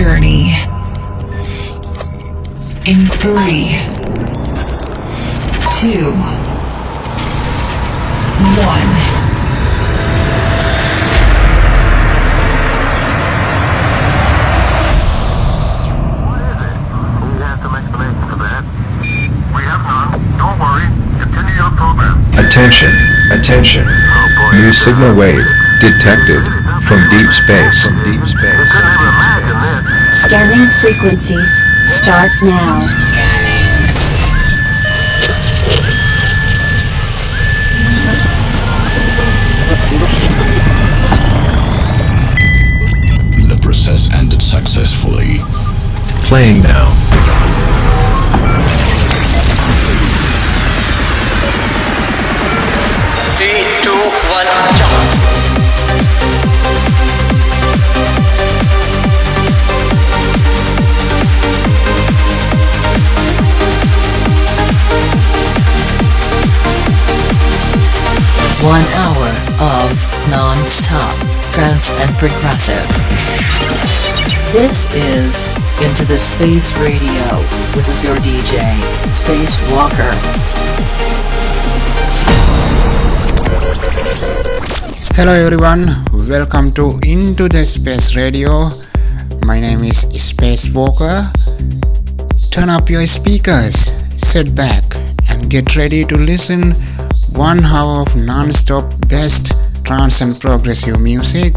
journey. In three, two, one. Attention, attention. New signal wave detected from deep space. From deep space. Scanning frequencies starts now. The process ended successfully. Playing now. One hour of non-stop trance and progressive. This is Into the Space Radio with your DJ, Spacewalker. Hello everyone, welcome to Into the Space Radio. My name is Spacewalker. Turn up your speakers, sit back, and get ready to listen one hour of non-stop best trance and progressive music.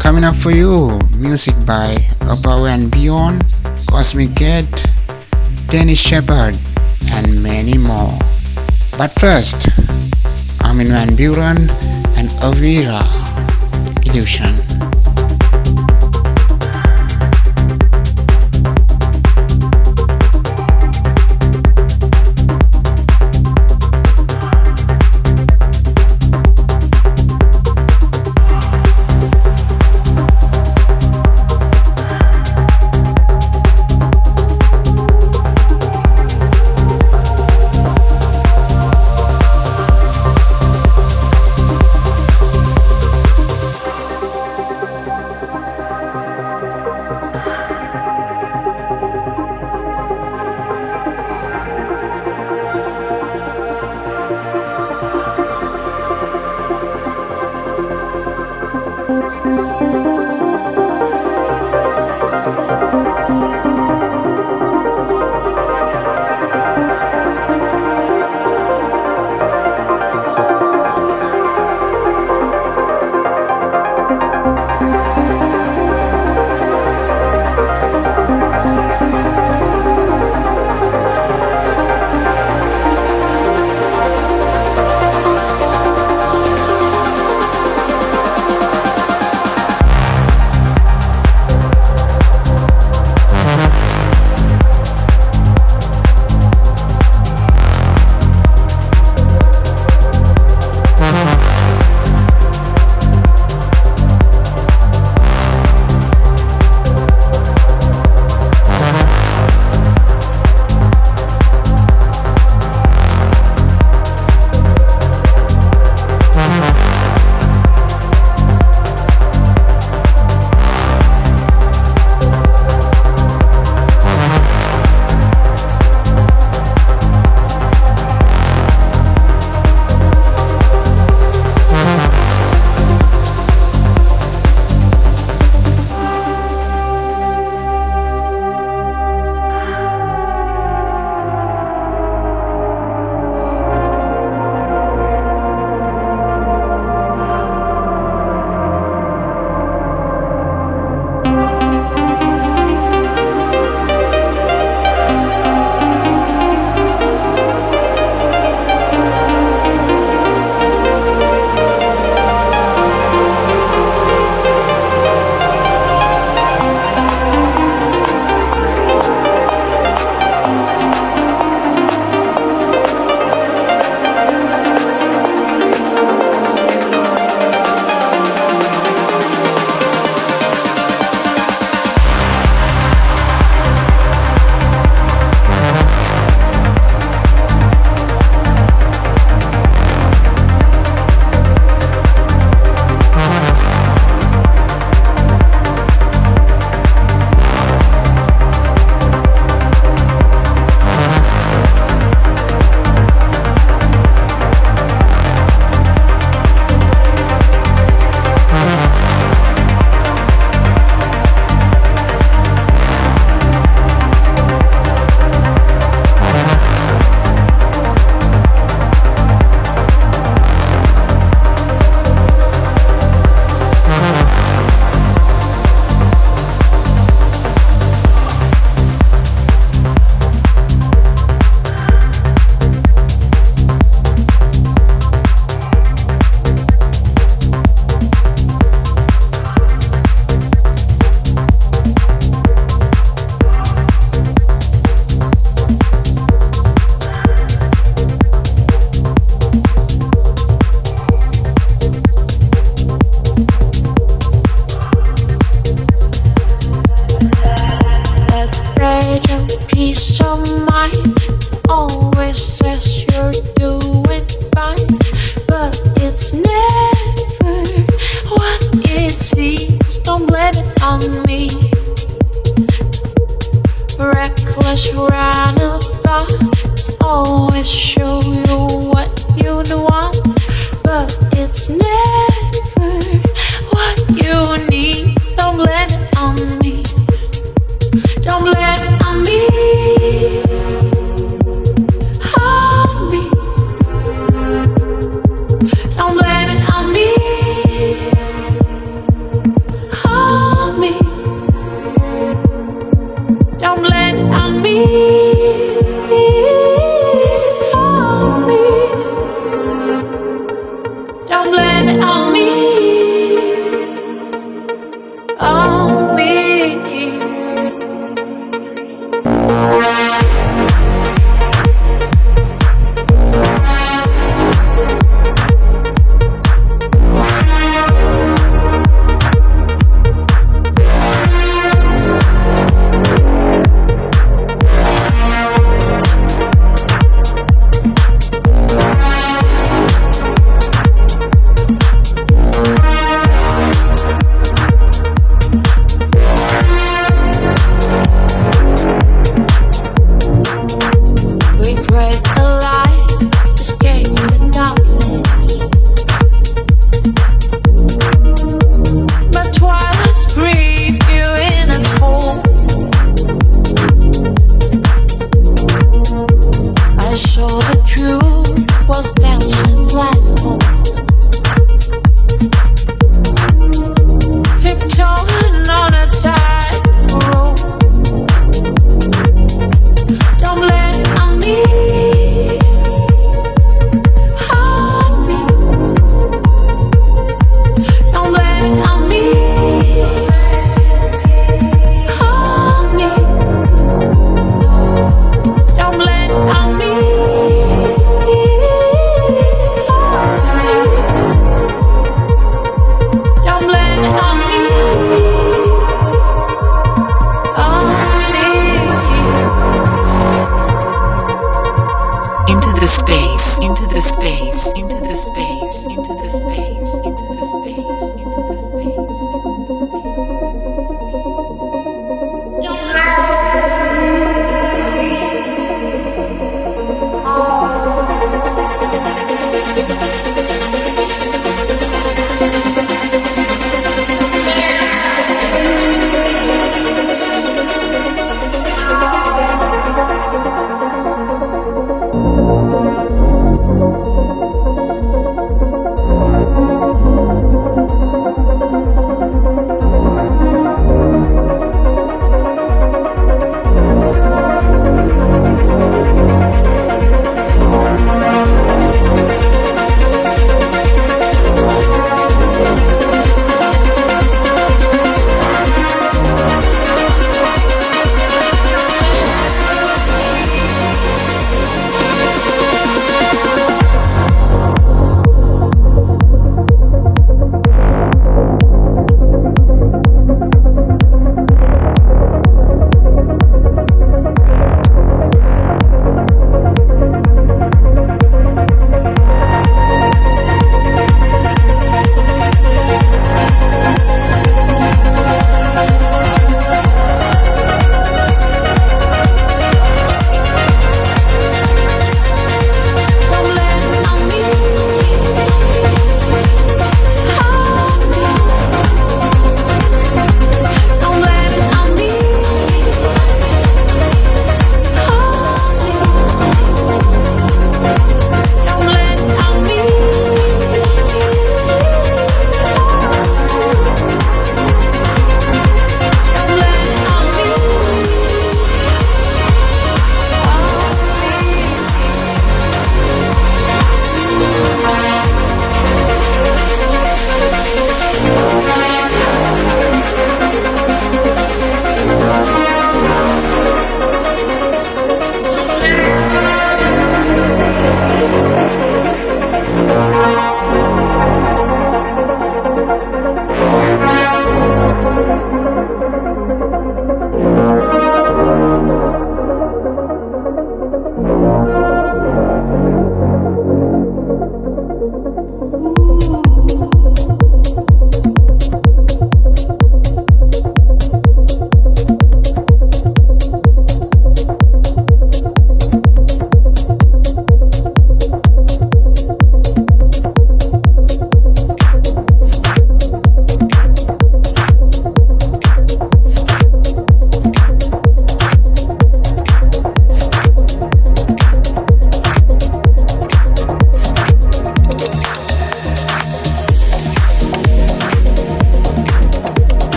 Coming up for you, music by Above and Beyond, Cosmic Gate, Dennis Sheperd, and many more. But first, Armin van Buuren and Avira Illusion.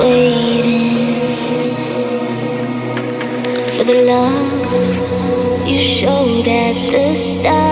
waiting for the love you showed at the start.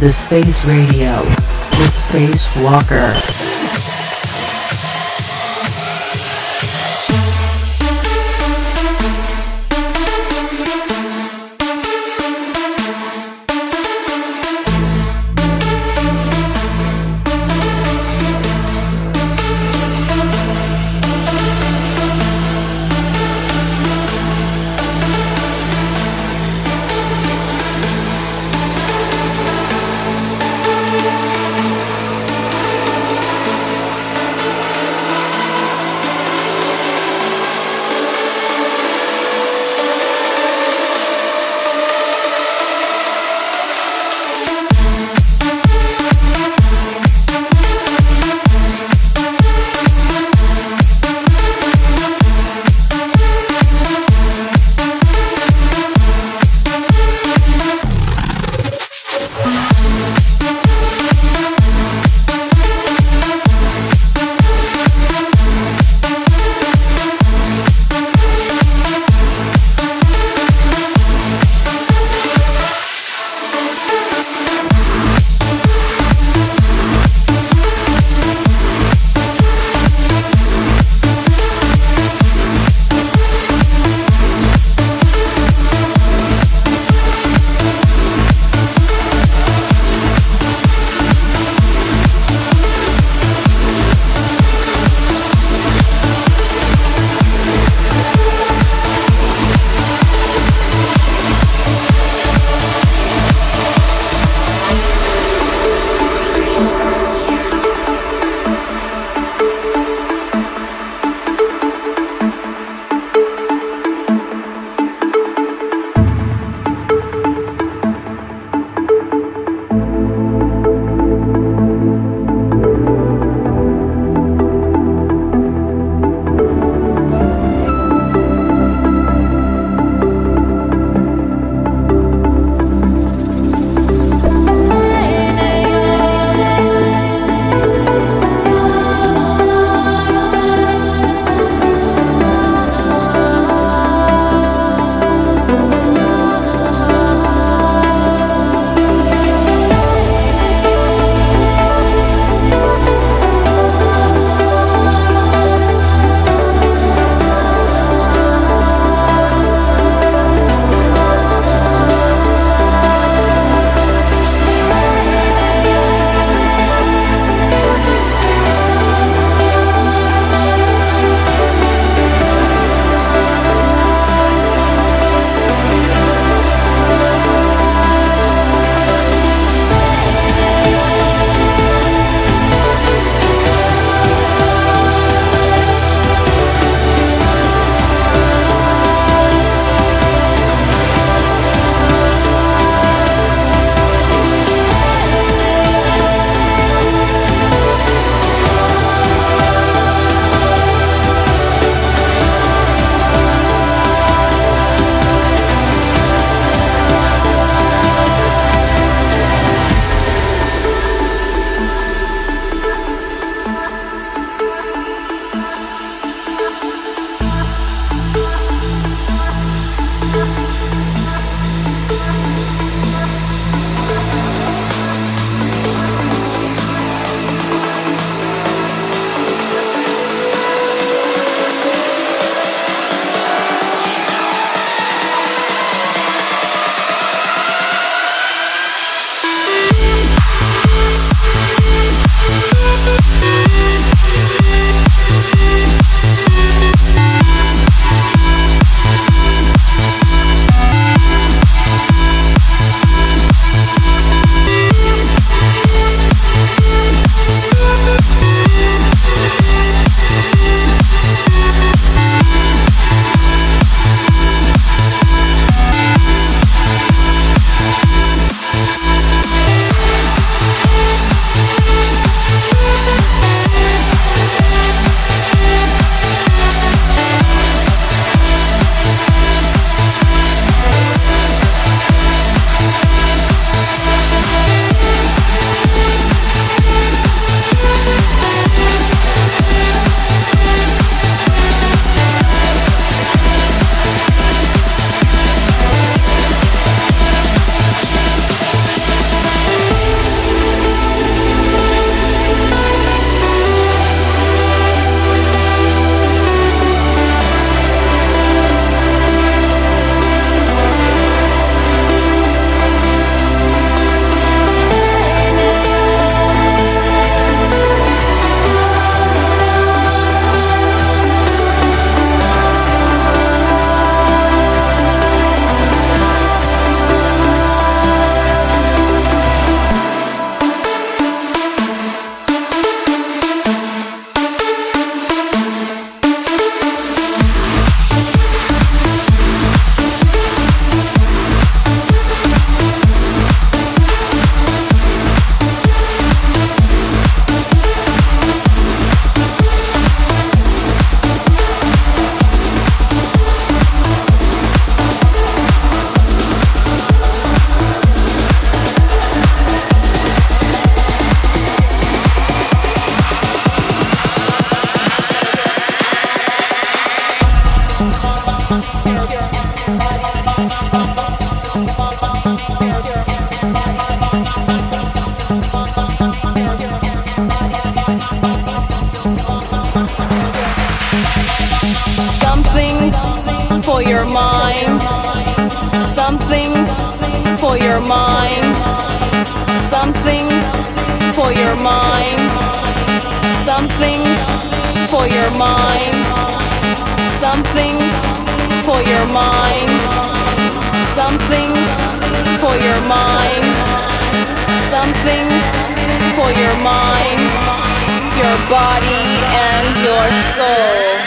the Space Radio with Space Walker. Something for your mind. Something for your mind. Something for your mind. Something for your mind, your body, and your soul.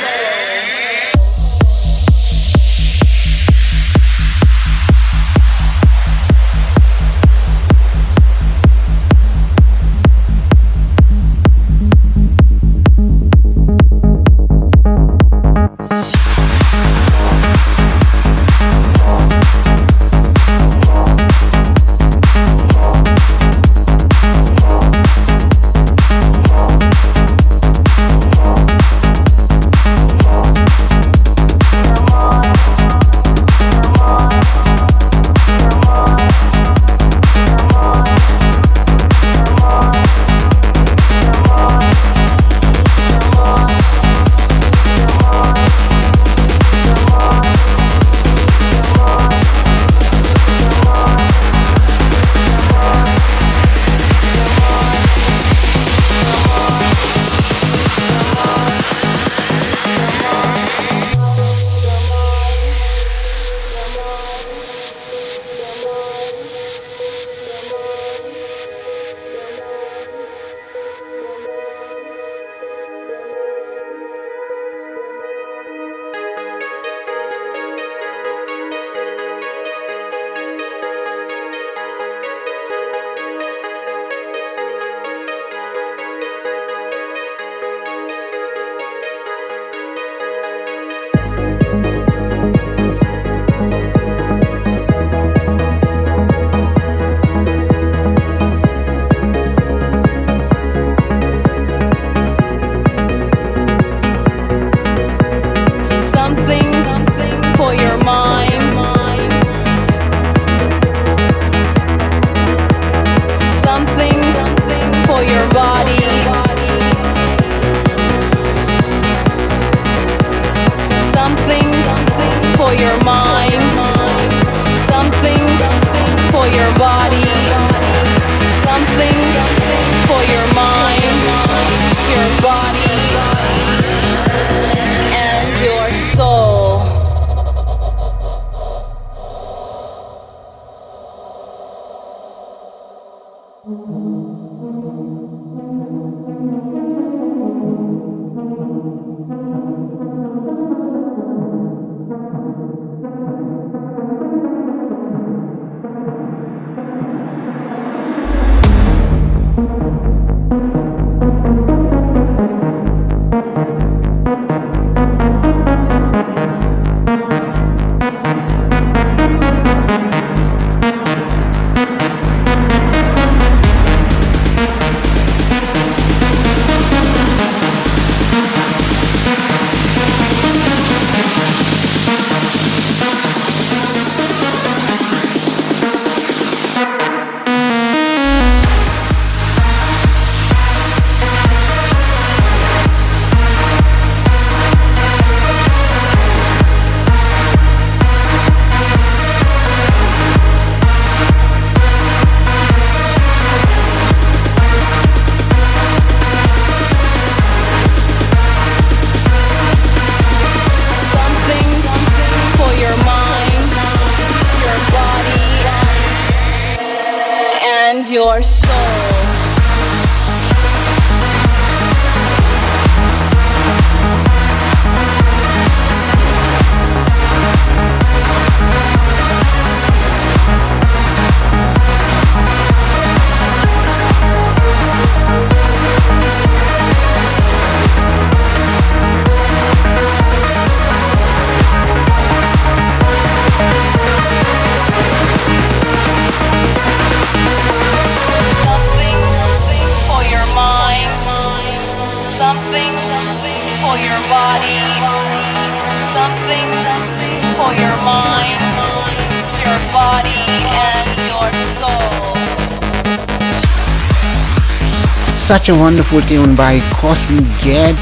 Such a wonderful tune by Cosmic Gate,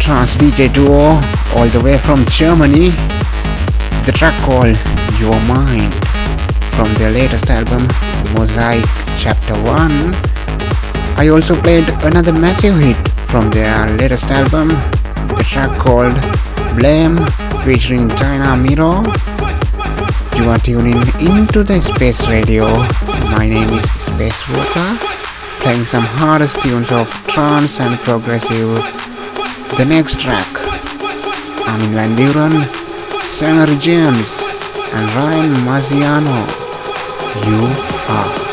Trance DJ Duo, all the way from Germany. The track called Your Mind from their latest album Mosaiik Chapter 1. I also played another massive hit from their latest album, the track called Blame featuring China Miro. You are tuning into the Space Radio. My name is Spacewalker, playing some hardest tunes of trance and progressive. The next track, Armin van Buuren, Sunnery James, and Ryan Marciano. You are.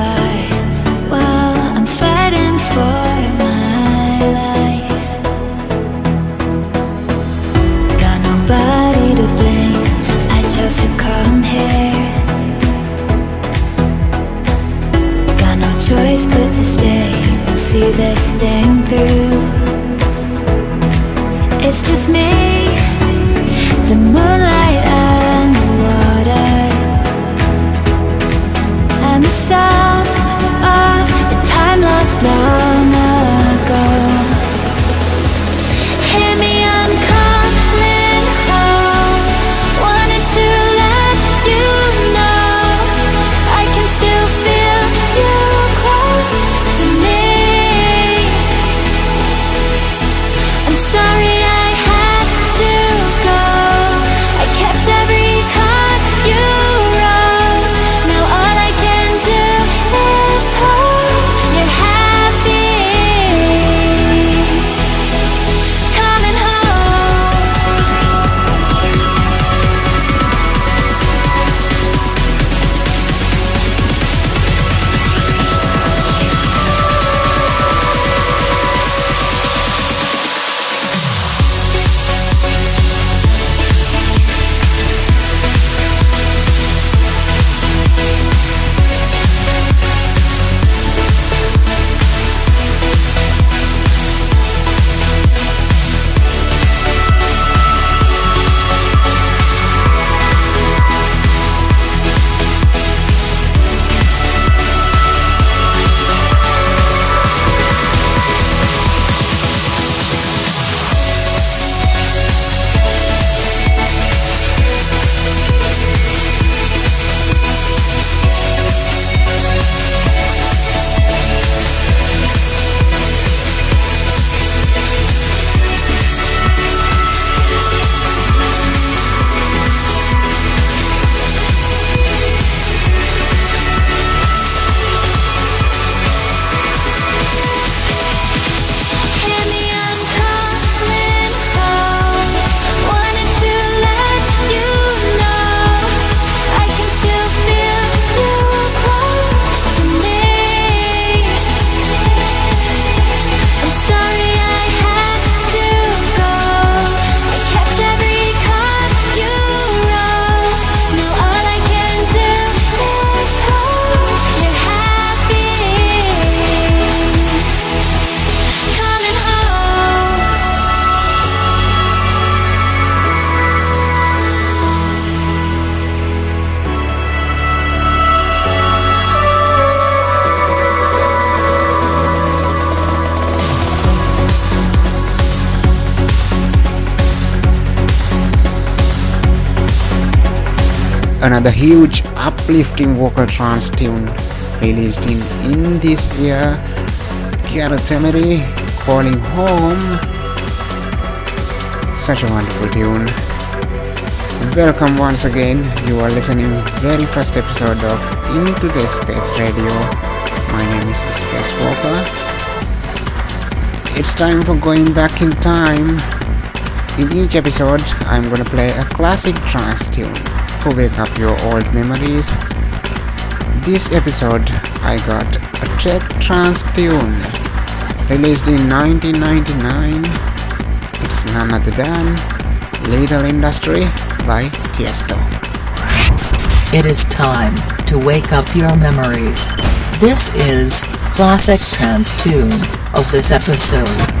Taking Another huge uplifting vocal trance tune released in, in this year. Gareth Emery calling home. Such a wonderful tune. Welcome once again. You are listening very first episode of Into the Space Radio. My name is Space Walker. It's time for going back in time. In each episode, I'm gonna play a classic trance tune for wake up your old memories. This episode, I got a Czech trance tune released in 1999. It's none other than Lethal Industry by Tiesto. It is time to wake up your memories. This is classic trance tune of this episode.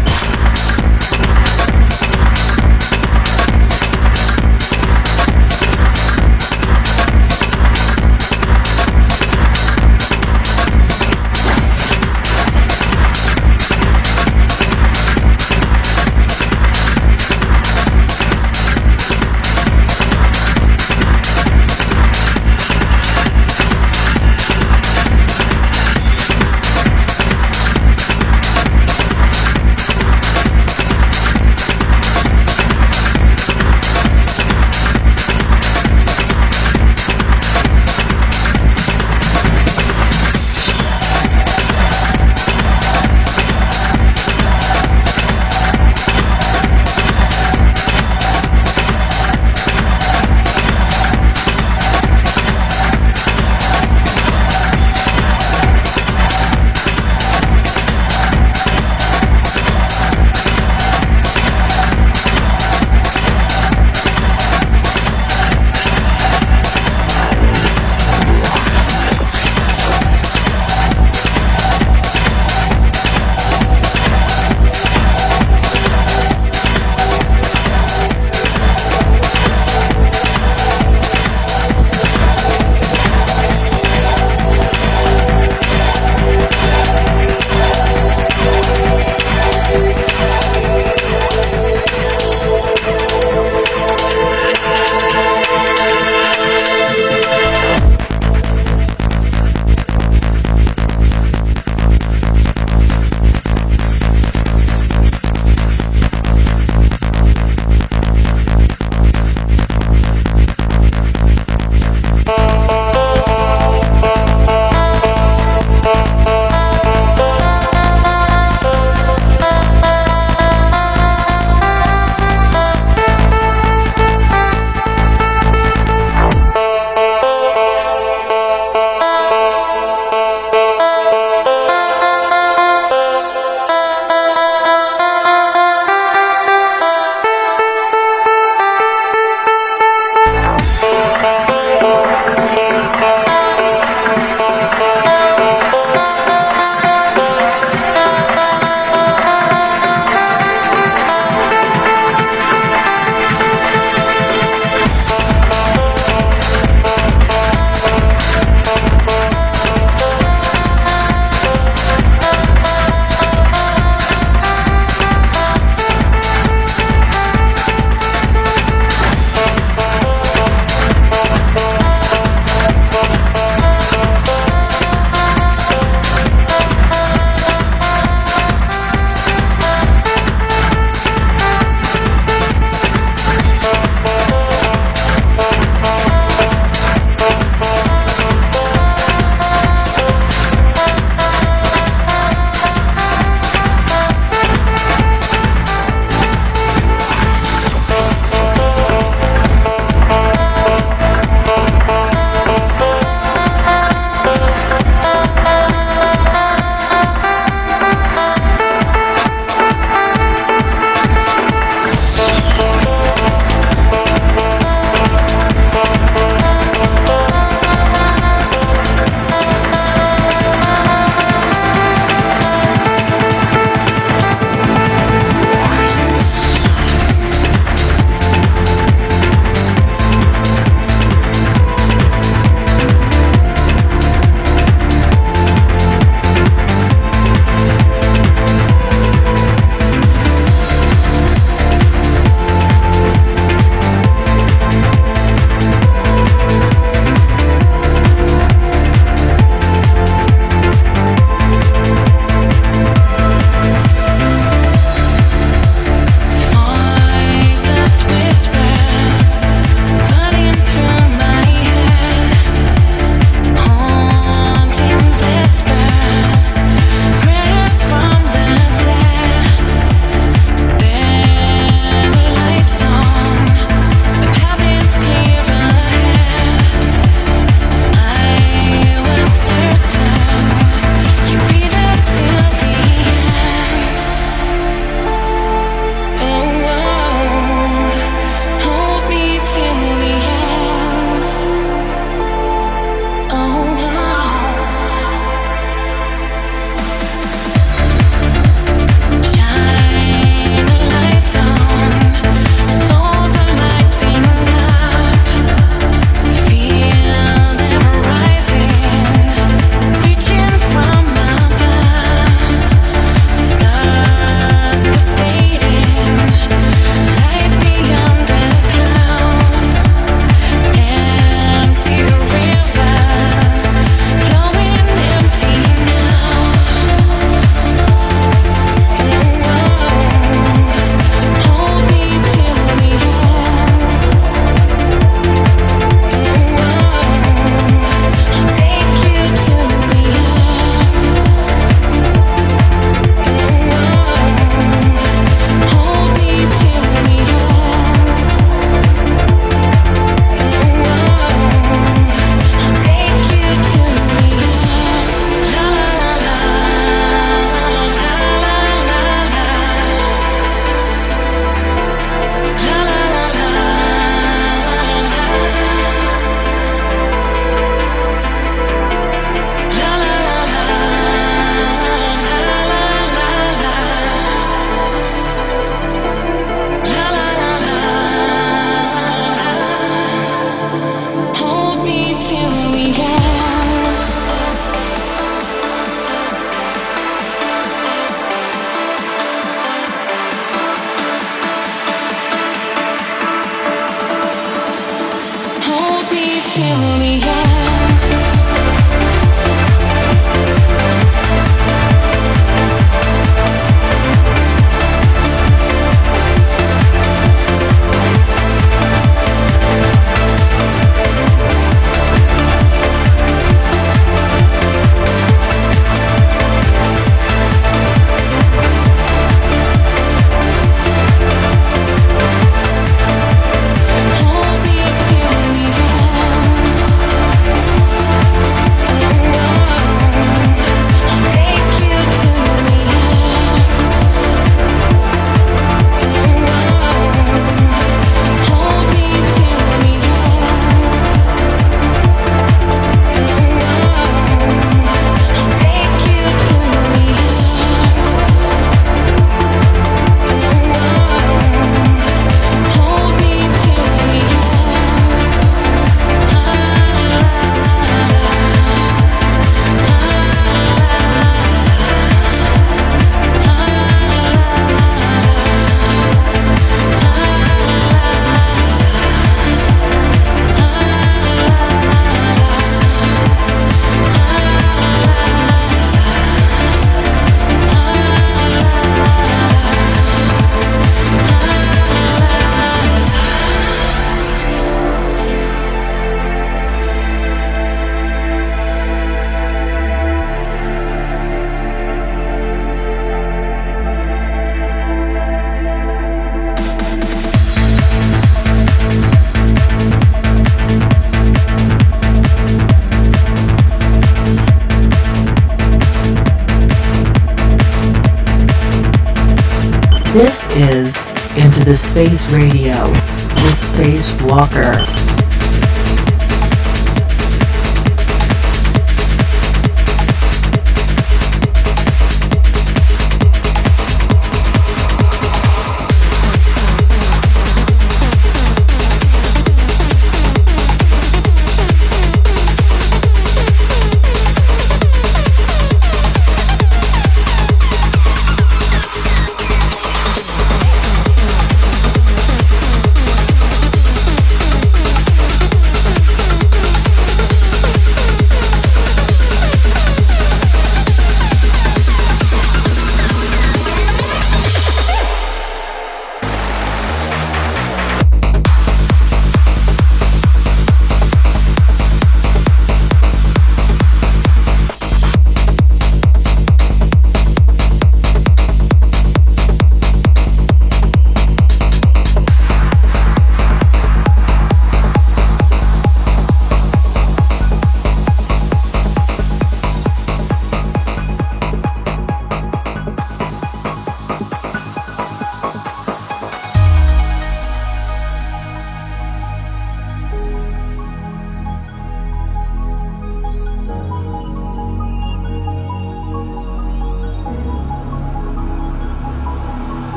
Is Into the Space Radio with Spacewalker.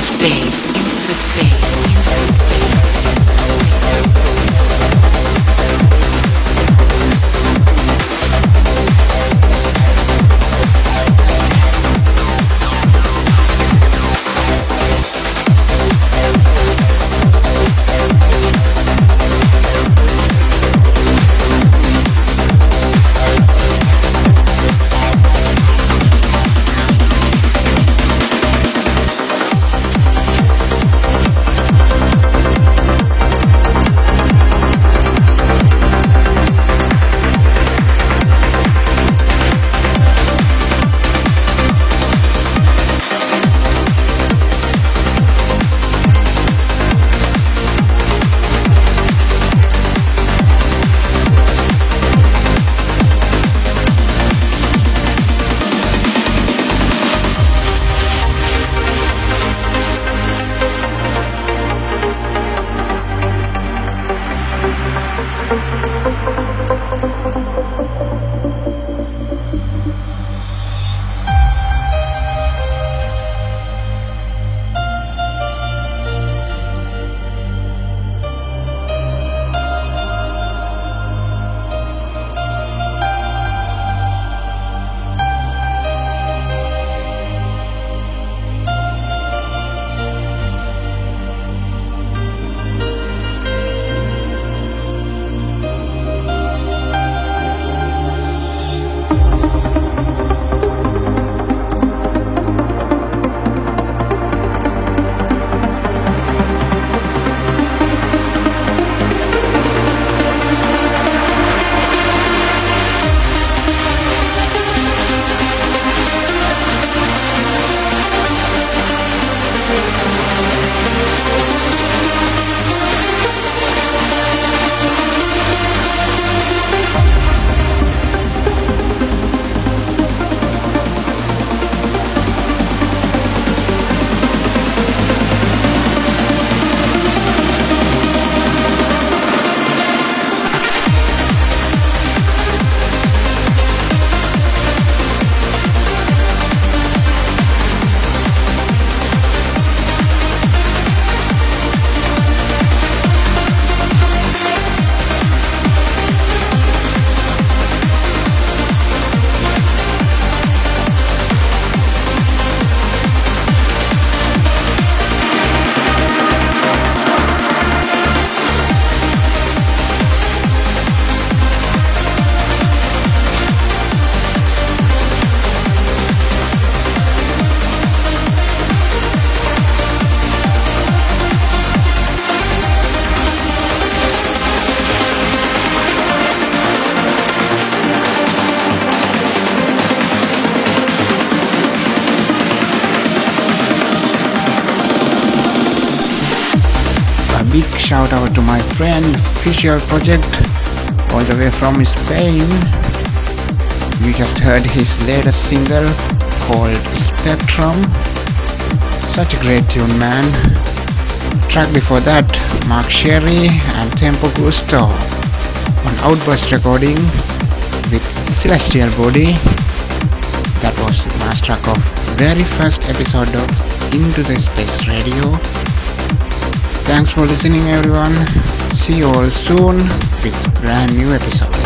space. Friend Fisher Project all the way from Spain. You just heard his latest single called Spectrum. Such a great tune, man. Track before that, Mark Sherry and Tempo Giusto on Outburst recording with Celestial Body. That was the last track of very first episode of Into the Space Radio. Thanks for listening everyone. See you all soon with brand new episode.